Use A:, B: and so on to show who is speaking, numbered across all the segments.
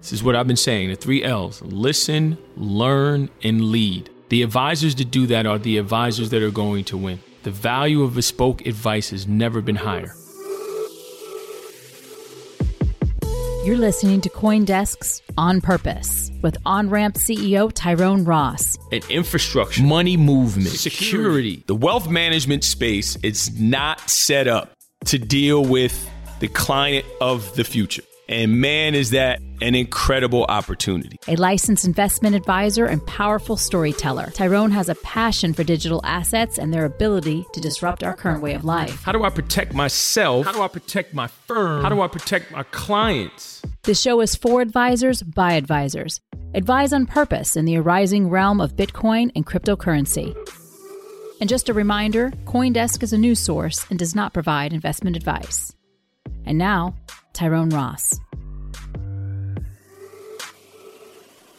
A: This is what I've been saying the three L's listen, learn, and lead. The advisors that do that are the advisors that are going to win. The value of bespoke advice has never been higher.
B: You're listening to Coindesk's On Purpose with OnRamp CEO Tyrone Ross.
A: An infrastructure, money movement, security. The wealth management space is not set up to deal with the client of the future. And man, is that an incredible opportunity.
B: A licensed investment advisor and powerful storyteller, Tyrone has a passion for digital assets and their ability to disrupt our current way of life.
A: How do I protect myself? How do I protect my firm? How do I protect my clients?
B: This show is for advisors by advisors. Advise on purpose in the arising realm of Bitcoin and cryptocurrency. And just a reminder Coindesk is a news source and does not provide investment advice. And now, Tyrone Ross.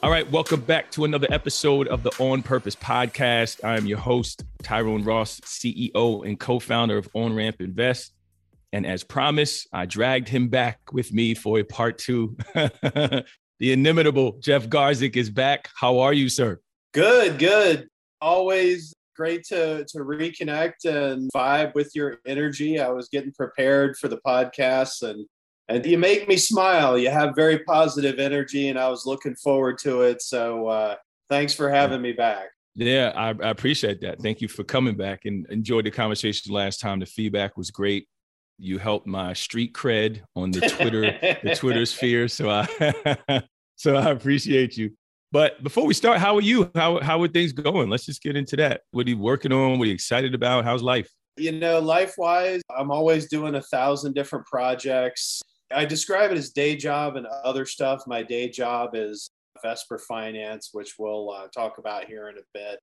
A: All right, welcome back to another episode of the On Purpose podcast. I am your host, Tyrone Ross, CEO and co founder of On Ramp Invest. And as promised, I dragged him back with me for a part two. the inimitable Jeff Garzik is back. How are you, sir?
C: Good, good. Always great to to reconnect and vibe with your energy. I was getting prepared for the podcast and and you make me smile. You have very positive energy, and I was looking forward to it. So uh, thanks for having me back.
A: Yeah, I, I, appreciate that. Thank you for coming back and enjoyed the conversation last time. The feedback was great. You helped my street cred on the Twitter, the Twitter sphere. So I, so I appreciate you. But before we start, how are you? How how are things going? Let's just get into that. What are you working on? What are you excited about? How's life?
C: You know, life wise, I'm always doing a thousand different projects. I describe it as day job and other stuff. My day job is Vesper Finance, which we'll uh, talk about here in a bit,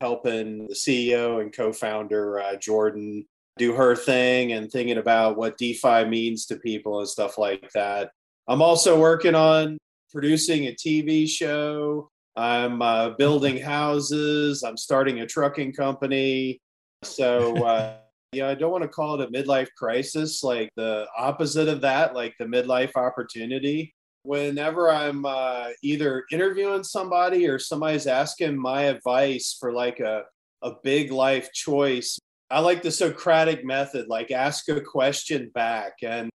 C: helping the CEO and co founder, uh, Jordan, do her thing and thinking about what DeFi means to people and stuff like that. I'm also working on producing a TV show. I'm uh, building houses. I'm starting a trucking company. So, uh, yeah, I don't want to call it a midlife crisis, like the opposite of that, like the midlife opportunity. Whenever I'm uh, either interviewing somebody or somebody's asking my advice for like a, a big life choice, I like the Socratic method, like ask a question back. And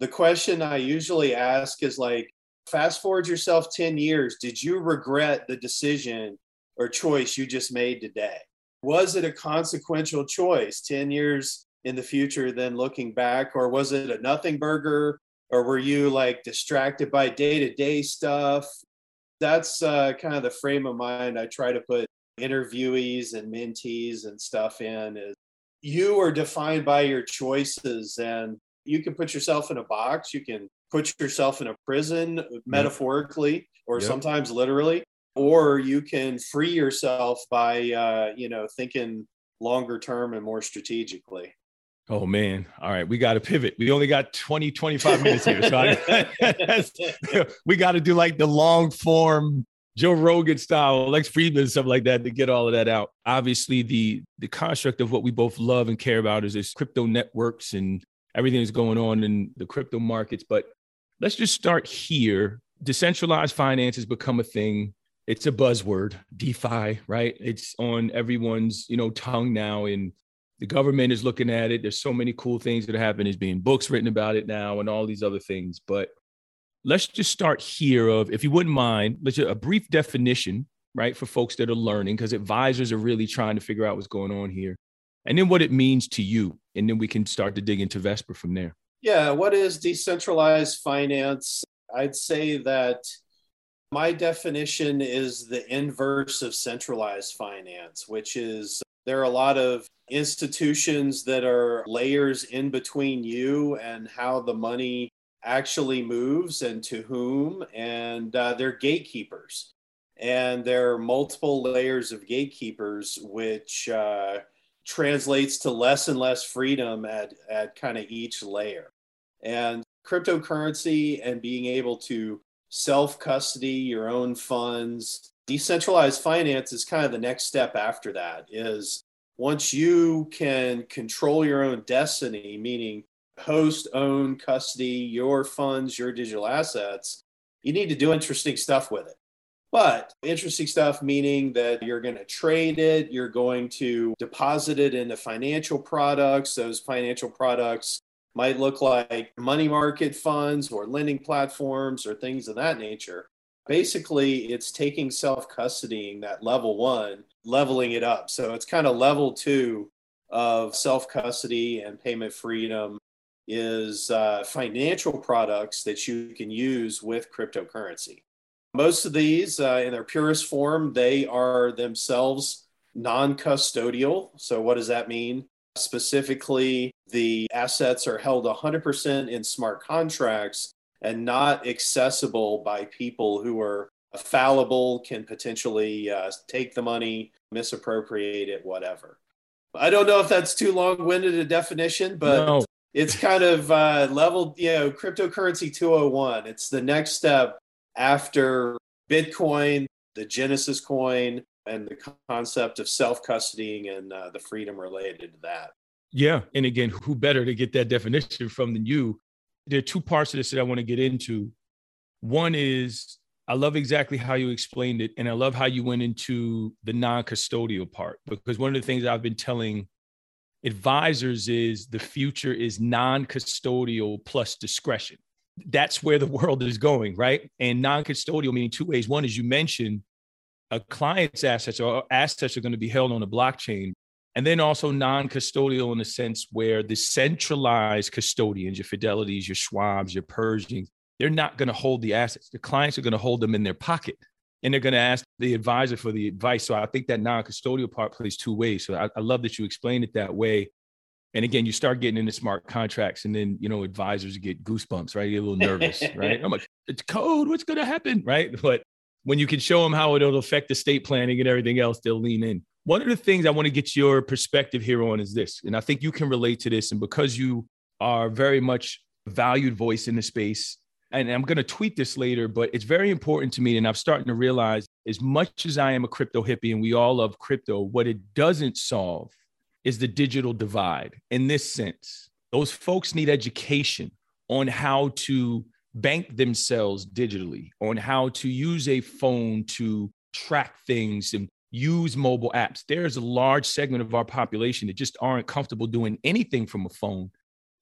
C: the question I usually ask is like, fast forward yourself 10 years, did you regret the decision or choice you just made today? Was it a consequential choice 10 years in the future then looking back? Or was it a nothing burger? Or were you like distracted by day-to-day stuff? That's uh, kind of the frame of mind i try to put interviewees and mentees and stuff in is you are defined by your choices and you can put yourself in a box. You can put yourself in a prison metaphorically or yep. sometimes literally or you can free yourself by uh, you know thinking longer term and more strategically.
A: Oh man. All right. We got to pivot. We only got 20 25 minutes here. So I, we got to do like the long form joe rogan style lex fridman stuff like that to get all of that out. Obviously the the construct of what we both love and care about is this crypto networks and everything that's going on in the crypto markets. But let's just start here. Decentralized finance has become a thing it's a buzzword, DeFi, right? It's on everyone's, you know, tongue now and the government is looking at it. There's so many cool things that happen. There's being books written about it now and all these other things. But let's just start here of, if you wouldn't mind, let's just, a brief definition, right, for folks that are learning, because advisors are really trying to figure out what's going on here. And then what it means to you. And then we can start to dig into Vesper from there.
C: Yeah. What is decentralized finance? I'd say that my definition is the inverse of centralized finance, which is there are a lot of institutions that are layers in between you and how the money actually moves and to whom, and uh, they're gatekeepers. And there are multiple layers of gatekeepers, which uh, translates to less and less freedom at, at kind of each layer. And cryptocurrency and being able to self custody, your own funds. Decentralized finance is kind of the next step after that is once you can control your own destiny, meaning host, own, custody your funds, your digital assets, you need to do interesting stuff with it. But interesting stuff meaning that you're going to trade it, you're going to deposit it into financial products. Those financial products might look like money market funds or lending platforms or things of that nature. Basically, it's taking self custodying that level one, leveling it up. So it's kind of level two of self custody and payment freedom is uh, financial products that you can use with cryptocurrency. Most of these, uh, in their purest form, they are themselves non custodial. So, what does that mean? Specifically, the assets are held 100% in smart contracts and not accessible by people who are fallible, can potentially uh, take the money, misappropriate it, whatever. I don't know if that's too long winded a definition, but no. it's kind of uh, level, you know, cryptocurrency 201. It's the next step after Bitcoin, the Genesis coin, and the concept of self custodying and uh, the freedom related to that.
A: Yeah. And again, who better to get that definition from than you? There are two parts of this that I want to get into. One is I love exactly how you explained it. And I love how you went into the non custodial part because one of the things I've been telling advisors is the future is non custodial plus discretion that's where the world is going, right? And non-custodial meaning two ways. One is you mentioned a client's assets or assets are going to be held on a blockchain. And then also non-custodial in the sense where the centralized custodians, your Fidelities, your Schwabs, your Pershings, they're not going to hold the assets. The clients are going to hold them in their pocket and they're going to ask the advisor for the advice. So I think that non-custodial part plays two ways. So I, I love that you explained it that way and again, you start getting into smart contracts, and then you know advisors get goosebumps, right? You get a little nervous, right? I'm like, it's code. What's going to happen, right? But when you can show them how it'll affect estate planning and everything else, they'll lean in. One of the things I want to get your perspective here on is this, and I think you can relate to this, and because you are very much valued voice in the space, and I'm going to tweet this later, but it's very important to me, and I'm starting to realize as much as I am a crypto hippie, and we all love crypto, what it doesn't solve is the digital divide in this sense. Those folks need education on how to bank themselves digitally, on how to use a phone to track things and use mobile apps. There's a large segment of our population that just aren't comfortable doing anything from a phone.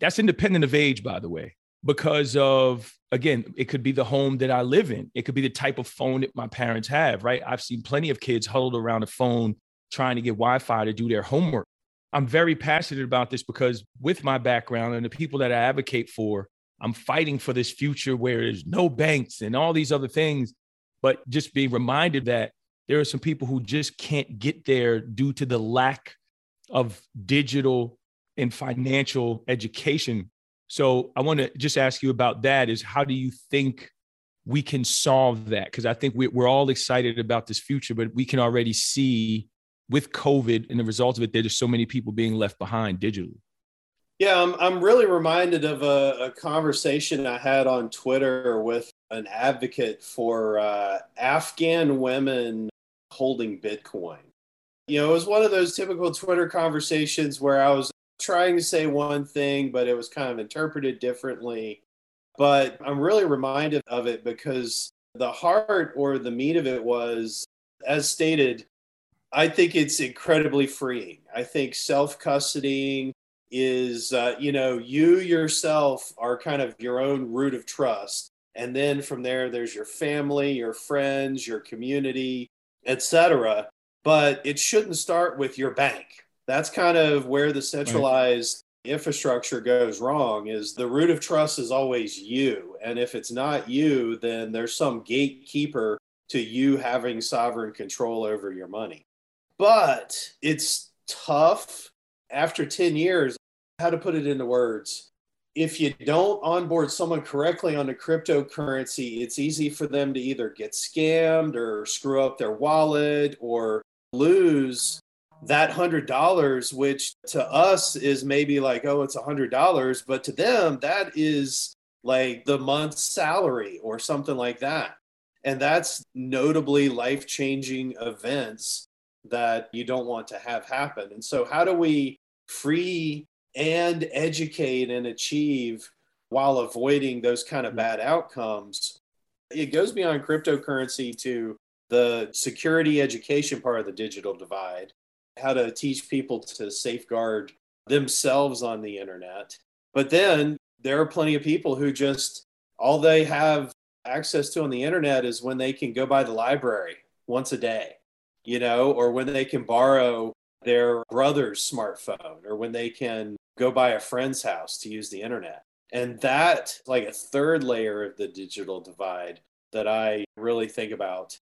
A: That's independent of age, by the way, because of, again, it could be the home that I live in. It could be the type of phone that my parents have, right? I've seen plenty of kids huddled around a phone trying to get Wi Fi to do their homework. I'm very passionate about this because with my background and the people that I advocate for, I'm fighting for this future where there's no banks and all these other things. But just being reminded that there are some people who just can't get there due to the lack of digital and financial education. So I want to just ask you about that is how do you think we can solve that? Because I think we're all excited about this future, but we can already see with COVID and the results of it, there's just so many people being left behind digitally.
C: Yeah, I'm, I'm really reminded of a, a conversation I had on Twitter with an advocate for uh, Afghan women holding Bitcoin. You know, it was one of those typical Twitter conversations where I was trying to say one thing, but it was kind of interpreted differently. But I'm really reminded of it because the heart or the meat of it was, as stated, I think it's incredibly freeing. I think self custodying is, uh, you know, you yourself are kind of your own root of trust. And then from there, there's your family, your friends, your community, etc. But it shouldn't start with your bank. That's kind of where the centralized right. infrastructure goes wrong is the root of trust is always you. And if it's not you, then there's some gatekeeper to you having sovereign control over your money but it's tough after 10 years. How to put it into words? If you don't onboard someone correctly on a cryptocurrency, it's easy for them to either get scammed or screw up their wallet or lose that hundred dollars, which to us is maybe like, oh, it's a hundred dollars, but to them, that is like the month's salary or something like that. And that's notably life changing events that you don't want to have happen. And so, how do we free and educate and achieve while avoiding those kind of mm-hmm. bad outcomes? it goes beyond cryptocurrency to the security education part of the digital divide, how to teach people to safeguard themselves on the internet. But then there are plenty of people who just all they have access to on the internet is when they can go by the library once a day, you know, or when they can borrow their brother's smartphone or when they can go by a friend's house to use the internet. And that, like a third layer of the digital divide that I really think about.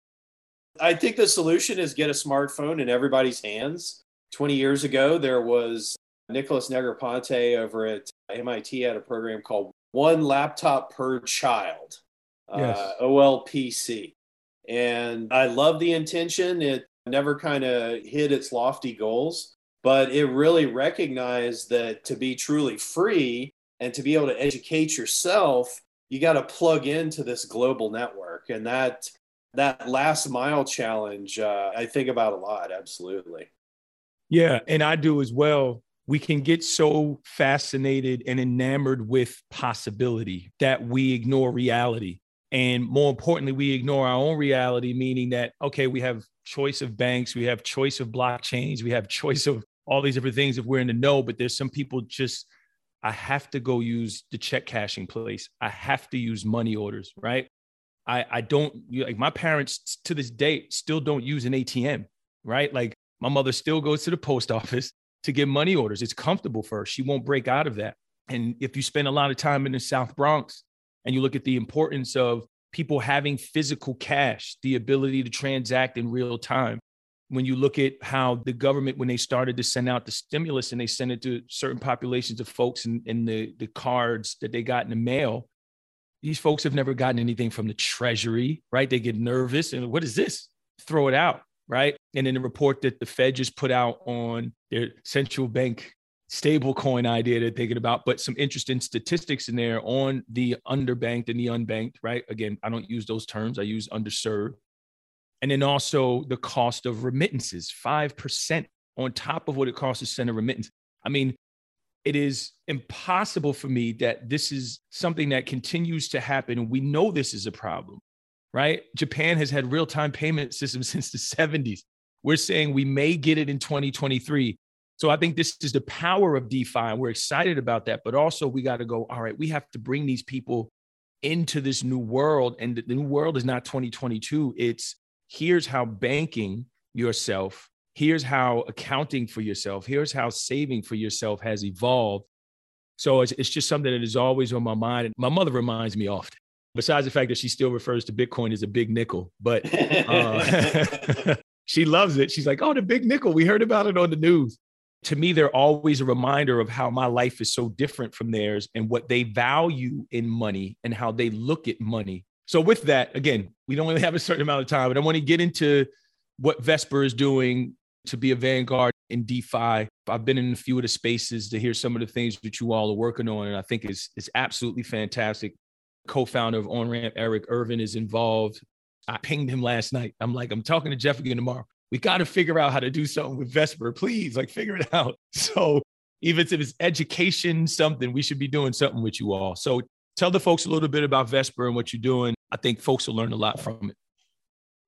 C: I think the solution is get a smartphone in everybody's hands. 20 years ago, there was Nicholas Negroponte over at MIT had a program called One Laptop Per Child, yes. uh, OLPC. And I love the intention. It never kind of hit its lofty goals, but it really recognized that to be truly free and to be able to educate yourself, you got to plug into this global network. And that that last mile challenge, uh, I think about a lot. Absolutely.
A: Yeah, and I do as well. We can get so fascinated and enamored with possibility that we ignore reality. And more importantly, we ignore our own reality, meaning that, okay, we have choice of banks, we have choice of blockchains, we have choice of all these different things if we're in the know, but there's some people just, I have to go use the check cashing place. I have to use money orders, right? I, I don't like my parents to this day still don't use an ATM, right? Like my mother still goes to the post office to get money orders. It's comfortable for her. She won't break out of that. And if you spend a lot of time in the South Bronx and you look at the importance of people having physical cash, the ability to transact in real time. When you look at how the government, when they started to send out the stimulus and they sent it to certain populations of folks in, in the, the cards that they got in the mail, these folks have never gotten anything from the treasury, right? They get nervous and what is this? Throw it out, right? And then the report that the Fed just put out on their central bank stable coin idea they're thinking about, but some interesting statistics in there on the underbanked and the unbanked, right? Again, I don't use those terms, I use underserved. And then also the cost of remittances, 5% on top of what it costs to send a remittance. I mean, it is impossible for me that this is something that continues to happen. We know this is a problem, right? Japan has had real time payment systems since the 70s. We're saying we may get it in 2023. So I think this is the power of DeFi, and we're excited about that. But also, we got to go. All right, we have to bring these people into this new world, and the new world is not 2022. It's here's how banking yourself, here's how accounting for yourself, here's how saving for yourself has evolved. So it's, it's just something that is always on my mind. And my mother reminds me often besides the fact that she still refers to Bitcoin as a big nickel, but uh, she loves it. She's like, oh, the big nickel. We heard about it on the news to me, they're always a reminder of how my life is so different from theirs and what they value in money and how they look at money. So, with that, again, we don't really have a certain amount of time, but I want to get into what Vesper is doing to be a vanguard in DeFi. I've been in a few of the spaces to hear some of the things that you all are working on, and I think it's, it's absolutely fantastic. Co founder of OnRamp, Eric Ervin, is involved. I pinged him last night. I'm like, I'm talking to Jeff again tomorrow we got to figure out how to do something with Vesper, please, like figure it out. So even if it's education, something, we should be doing something with you all. So tell the folks a little bit about Vesper and what you're doing. I think folks will learn a lot from it.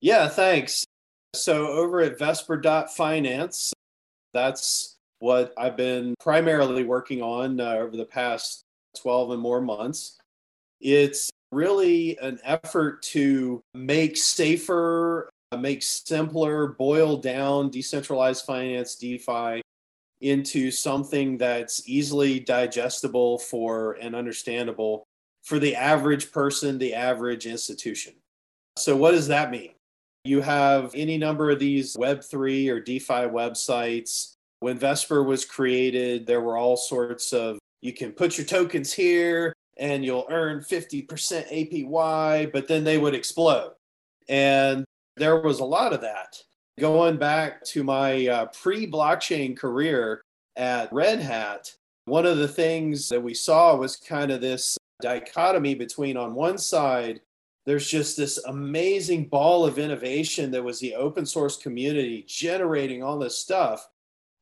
C: Yeah, thanks. So over at Vesper.finance, that's what I've been primarily working on uh, over the past 12 and more months. It's really an effort to make safer make simpler, boil down decentralized finance, DeFi, into something that's easily digestible for and understandable for the average person, the average institution. So, what does that mean? You have any number of these Web3 or DeFi websites. When Vesper was created, there were all sorts of you can put your tokens here and you'll earn 50% APY, but then they would explode. And there was a lot of that. Going back to my uh, pre blockchain career at Red Hat, one of the things that we saw was kind of this dichotomy between, on one side, there's just this amazing ball of innovation that was the open source community generating all this stuff.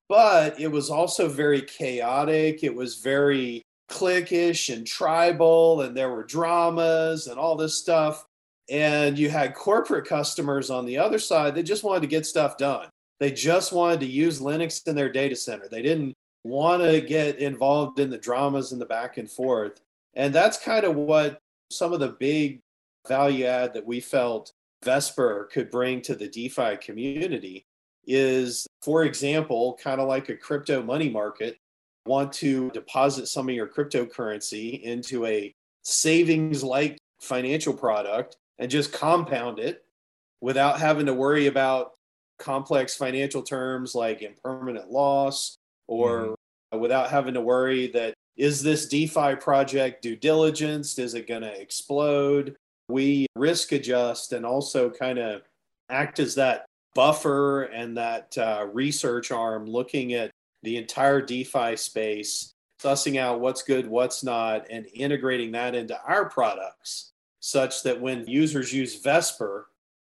C: But it was also very chaotic. It was very cliquish and tribal, and there were dramas and all this stuff. And you had corporate customers on the other side that just wanted to get stuff done. They just wanted to use Linux in their data center. They didn't want to get involved in the dramas and the back and forth. And that's kind of what some of the big value add that we felt Vesper could bring to the DeFi community is, for example, kind of like a crypto money market, want to deposit some of your cryptocurrency into a savings like financial product and just compound it without having to worry about complex financial terms like impermanent loss or mm-hmm. without having to worry that is this DeFi project due diligence? Is it going to explode? We risk adjust and also kind of act as that buffer and that uh, research arm looking at the entire DeFi space, sussing out what's good, what's not, and integrating that into our products such that when users use Vesper,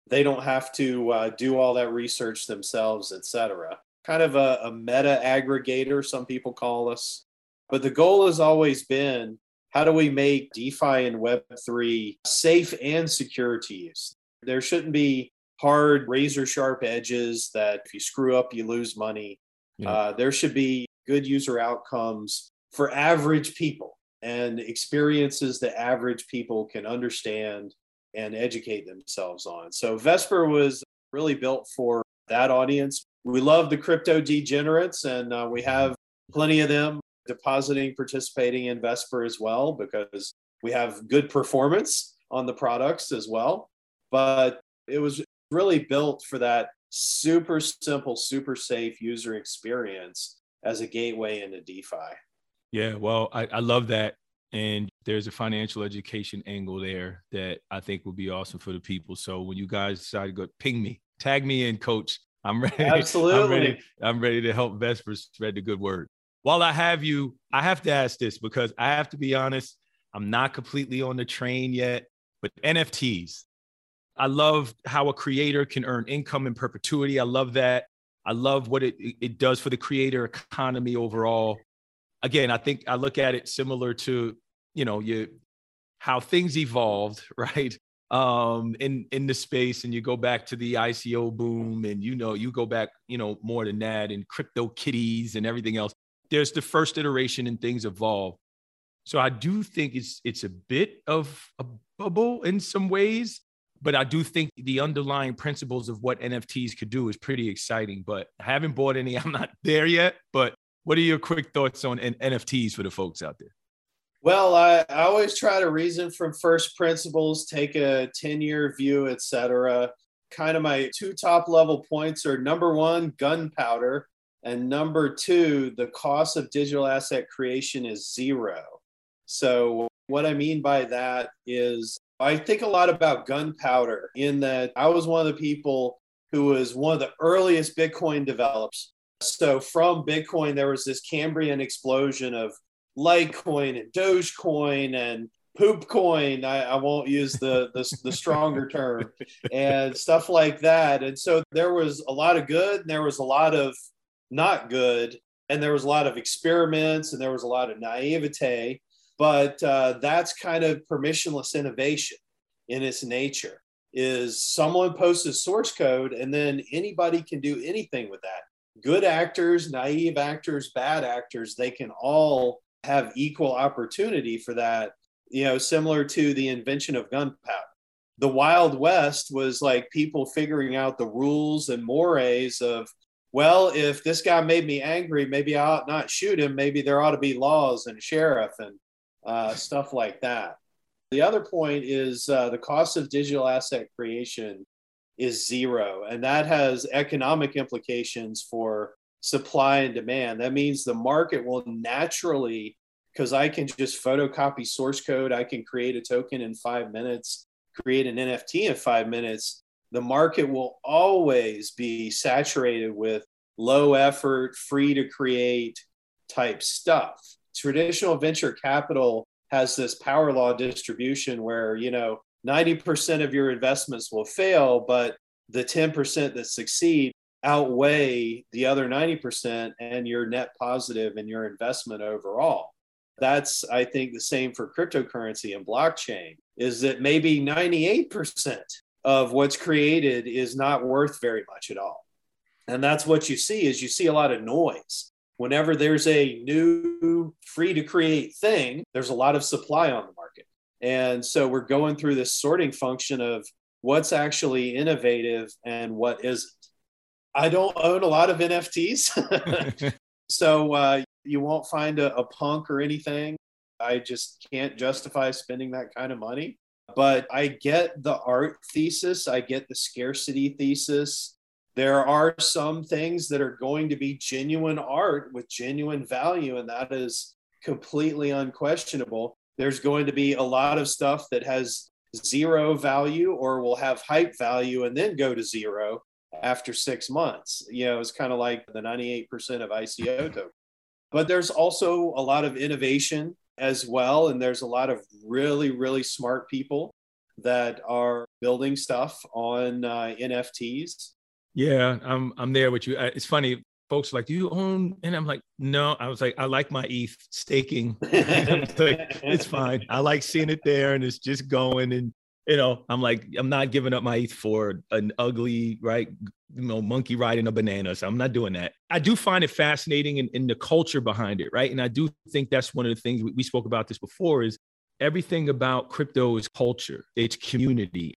C: they don't have to uh, do all that research themselves, et cetera. Kind of a, a meta aggregator, some people call us. But the goal has always been how do we make DeFi and Web3 safe and secure to use? There shouldn't be hard, razor sharp edges that if you screw up, you lose money. Yeah. Uh, there should be good user outcomes for average people and experiences that average people can understand and educate themselves on. So Vesper was really built for that audience. We love the crypto degenerates, and uh, we have plenty of them depositing, participating in Vesper as well because we have good performance on the products as well. But it was really built for that super simple, super safe user experience as a gateway into DeFi.
A: Yeah, well, I, I love that. And there's a financial education angle there that I think will be awesome for the people. So when you guys decide to go, ping me, tag me in, coach. I'm ready.
C: Absolutely.
A: I'm ready, I'm ready to help Vesper spread the good word. While I have you, I have to ask this because I have to be honest, I'm not completely on the train yet, but NFTs, I love how a creator can earn income in perpetuity. I love that. I love what it, it does for the creator economy overall. Again, I think I look at it similar to, you know, you how things evolved, right? Um, in in the space, and you go back to the ICO boom, and you know, you go back, you know, more than that, and crypto kitties and everything else. There's the first iteration, and things evolve. So I do think it's it's a bit of a bubble in some ways but I do think the underlying principles of what NFTs could do is pretty exciting. But I haven't bought any. I'm not there yet. But what are your quick thoughts on NFTs for the folks out there?
C: Well, I, I always try to reason from first principles, take a 10 year view, etc. Kind of my two top level points are number one, gunpowder, and number two, the cost of digital asset creation is zero. So, what I mean by that is I think a lot about gunpowder in that I was one of the people who was one of the earliest Bitcoin developers. So from Bitcoin, there was this Cambrian explosion of Litecoin and Dogecoin and Poopcoin. I, I won't use the, the, the stronger term and stuff like that. And so there was a lot of good and there was a lot of not good. And there was a lot of experiments and there was a lot of naivete but uh, that's kind of permissionless innovation in its nature is someone posts a source code and then anybody can do anything with that good actors naive actors bad actors they can all have equal opportunity for that you know similar to the invention of gunpowder the wild west was like people figuring out the rules and mores of well if this guy made me angry maybe i ought not shoot him maybe there ought to be laws and sheriff and uh, stuff like that. The other point is uh, the cost of digital asset creation is zero, and that has economic implications for supply and demand. That means the market will naturally, because I can just photocopy source code, I can create a token in five minutes, create an NFT in five minutes. The market will always be saturated with low effort, free to create type stuff. Traditional venture capital has this power law distribution where you know 90% of your investments will fail but the 10% that succeed outweigh the other 90% and you're net positive in your investment overall. That's, I think, the same for cryptocurrency and blockchain, is that maybe 98% of what's created is not worth very much at all. And that's what you see is you see a lot of noise. Whenever there's a new free to create thing, there's a lot of supply on the market. And so we're going through this sorting function of what's actually innovative and what isn't. I don't own a lot of NFTs. so uh, you won't find a, a punk or anything. I just can't justify spending that kind of money. But I get the art thesis, I get the scarcity thesis. There are some things that are going to be genuine art with genuine value, and that is completely unquestionable. There's going to be a lot of stuff that has zero value or will have hype value and then go to zero after six months. You know, it's kind of like the 98% of ICO token. But there's also a lot of innovation as well. And there's a lot of really, really smart people that are building stuff on uh, NFTs.
A: Yeah, I'm I'm there with you. It's funny, folks like, "Do you own?" And I'm like, "No." I was like, "I like my ETH staking. like, it's fine. I like seeing it there, and it's just going." And you know, I'm like, I'm not giving up my ETH for an ugly, right? You know, monkey riding a banana. So I'm not doing that. I do find it fascinating in, in the culture behind it, right? And I do think that's one of the things we, we spoke about this before is everything about crypto is culture, it's community,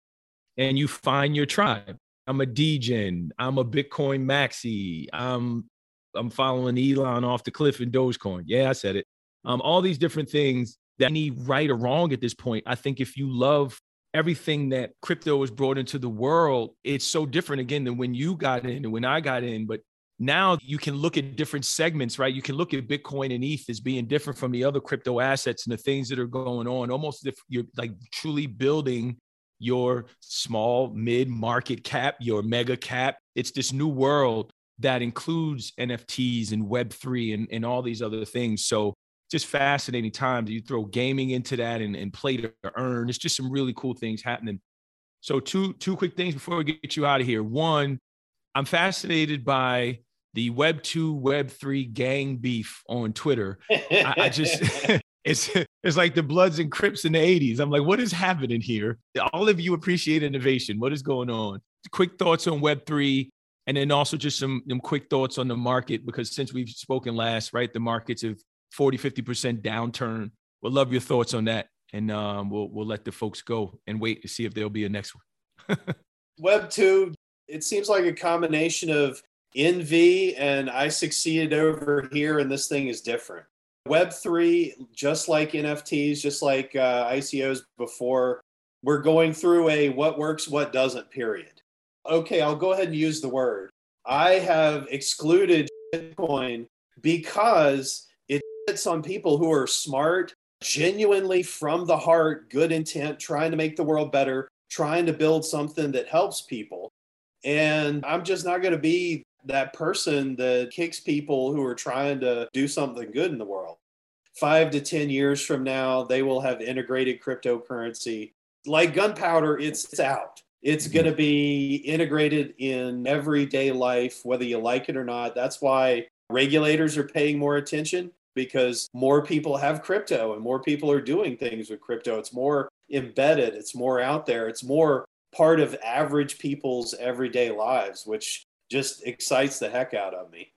A: and you find your tribe. I'm a degen. I'm a Bitcoin maxi. I'm I'm following Elon off the cliff in Dogecoin. Yeah, I said it. Um, all these different things that any right or wrong at this point. I think if you love everything that crypto has brought into the world, it's so different again than when you got in and when I got in. But now you can look at different segments, right? You can look at Bitcoin and ETH as being different from the other crypto assets and the things that are going on, almost if you're like truly building your small mid market cap, your mega cap. It's this new world that includes NFTs and Web3 and, and all these other things. So just fascinating times. You throw gaming into that and, and play to earn. It's just some really cool things happening. So two two quick things before we get you out of here. One, I'm fascinated by the Web two, Web three gang beef on Twitter. I, I just it's it's like the Bloods and Crips in the 80s. I'm like, what is happening here? All of you appreciate innovation. What is going on? Quick thoughts on Web three, and then also just some, some quick thoughts on the market because since we've spoken last, right, the markets have 40, 50% downturn. We'll love your thoughts on that. And um, we'll, we'll let the folks go and wait to see if there'll be a next one.
C: Web 2, it seems like a combination of envy and I succeeded over here and this thing is different. Web 3, just like NFTs, just like uh, ICOs before, we're going through a what works, what doesn't period. Okay, I'll go ahead and use the word. I have excluded Bitcoin because it's on people who are smart, genuinely from the heart, good intent, trying to make the world better, trying to build something that helps people. And I'm just not going to be that person that kicks people who are trying to do something good in the world. Five to 10 years from now, they will have integrated cryptocurrency. Like gunpowder, it's out. It's mm-hmm. going to be integrated in everyday life, whether you like it or not. That's why regulators are paying more attention because more people have crypto and more people are doing things with crypto. It's more embedded, it's more out there, it's more part of average people's everyday lives, which just excites the heck out of me.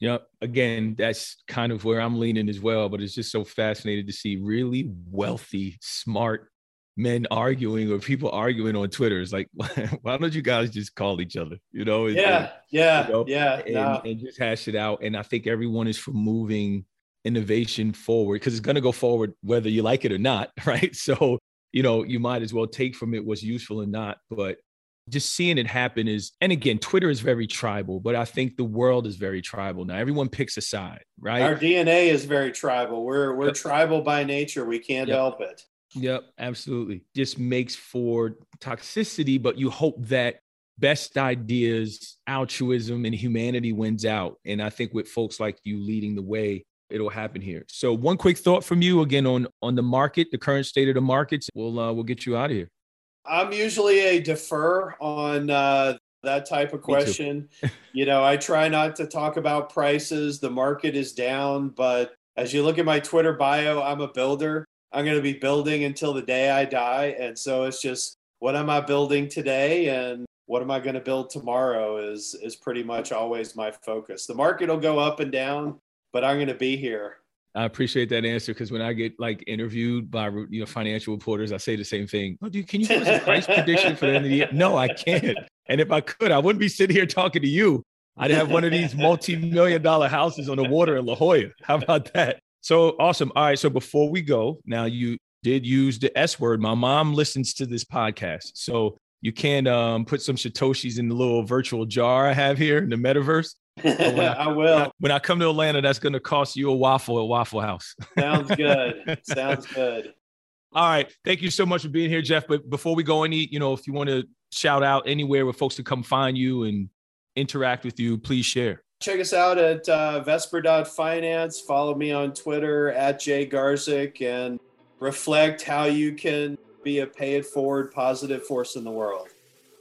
A: Yep. Again, that's kind of where I'm leaning as well. But it's just so fascinating to see really wealthy, smart men arguing or people arguing on Twitter. It's like, why don't you guys just call each other? You know?
C: Yeah. And, yeah. You know, yeah.
A: And, no. and, just hash it out. And I think everyone is for moving innovation forward because it's going to go forward whether you like it or not right? So you know you might as well take from it what's useful and not but just seeing it happen is and again twitter is very tribal but i think the world is very tribal now. Everyone picks a side right?
C: Our dna is very tribal. We're we're yep. tribal by nature. We can't
A: yep.
C: help it.
A: Yep absolutely. Just makes for toxicity but you hope that best ideas altruism and humanity wins out. And i think with folks like you leading the way it'll happen here. So one quick thought from you again on on the market, the current state of the markets. We'll uh, we'll get you out of here.
C: I'm usually a defer on uh, that type of question. you know, I try not to talk about prices. The market is down, but as you look at my Twitter bio, I'm a builder. I'm going to be building until the day I die. And so it's just what am I building today and what am I going to build tomorrow is is pretty much always my focus. The market will go up and down, but I'm going to be here.
A: I appreciate that answer because when I get like interviewed by you know financial reporters, I say the same thing. Oh, dude, can you give us a price prediction for the end of the year? No, I can't. And if I could, I wouldn't be sitting here talking to you. I'd have one of these multi-million dollar houses on the water in La Jolla. How about that? So awesome. All right. So before we go, now you did use the S word. My mom listens to this podcast. So you can um, put some Satoshis in the little virtual jar I have here in the metaverse.
C: I, I, will. When I,
A: when I come to Atlanta, that's going to cost you a waffle at Waffle House.
C: Sounds good. Sounds good.
A: All right. Thank you so much for being here, Jeff. But before we go any, you know, if you want to shout out anywhere where folks can come find you and interact with you, please share.
C: Check us out at uh, Vesper.finance. Follow me on Twitter at Jay Garzik and reflect how you can be a pay it forward positive force in the world.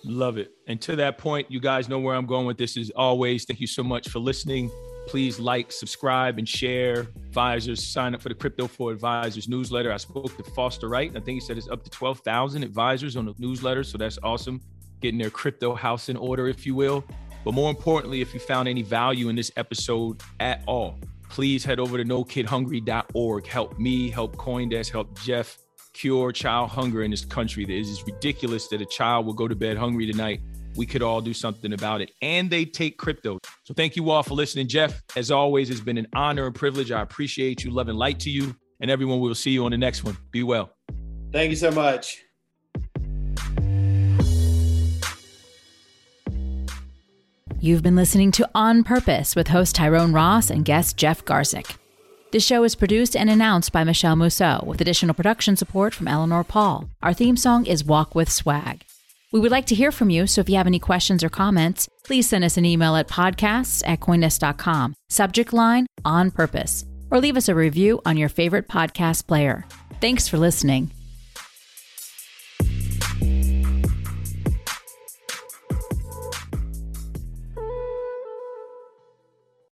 A: Love it. And to that point, you guys know where I'm going with this. Is always thank you so much for listening. Please like, subscribe, and share. Advisors, sign up for the Crypto for Advisors newsletter. I spoke to Foster Wright. I think he said it's up to 12,000 advisors on the newsletter. So that's awesome. Getting their crypto house in order, if you will. But more importantly, if you found any value in this episode at all, please head over to nokidhungry.org. Help me, help Coindesk, help Jeff cure child hunger in this country. It is ridiculous that a child will go to bed hungry tonight. We could all do something about it. And they take crypto. So thank you all for listening. Jeff, as always, it's been an honor and privilege. I appreciate you. Love and light to you. And everyone, we will see you on the next one. Be well.
C: Thank you so much.
B: You've been listening to On Purpose with host Tyrone Ross and guest Jeff Garzik. This show is produced and announced by Michele Musso with additional production support from Eleanor Pahl. Our theme song is Walk with Swag. We would like to hear from you, so if you have any questions or comments, please send us an email at podcasts at coindesk.com, subject line on purpose, or leave us a review on your favorite podcast player. Thanks for listening.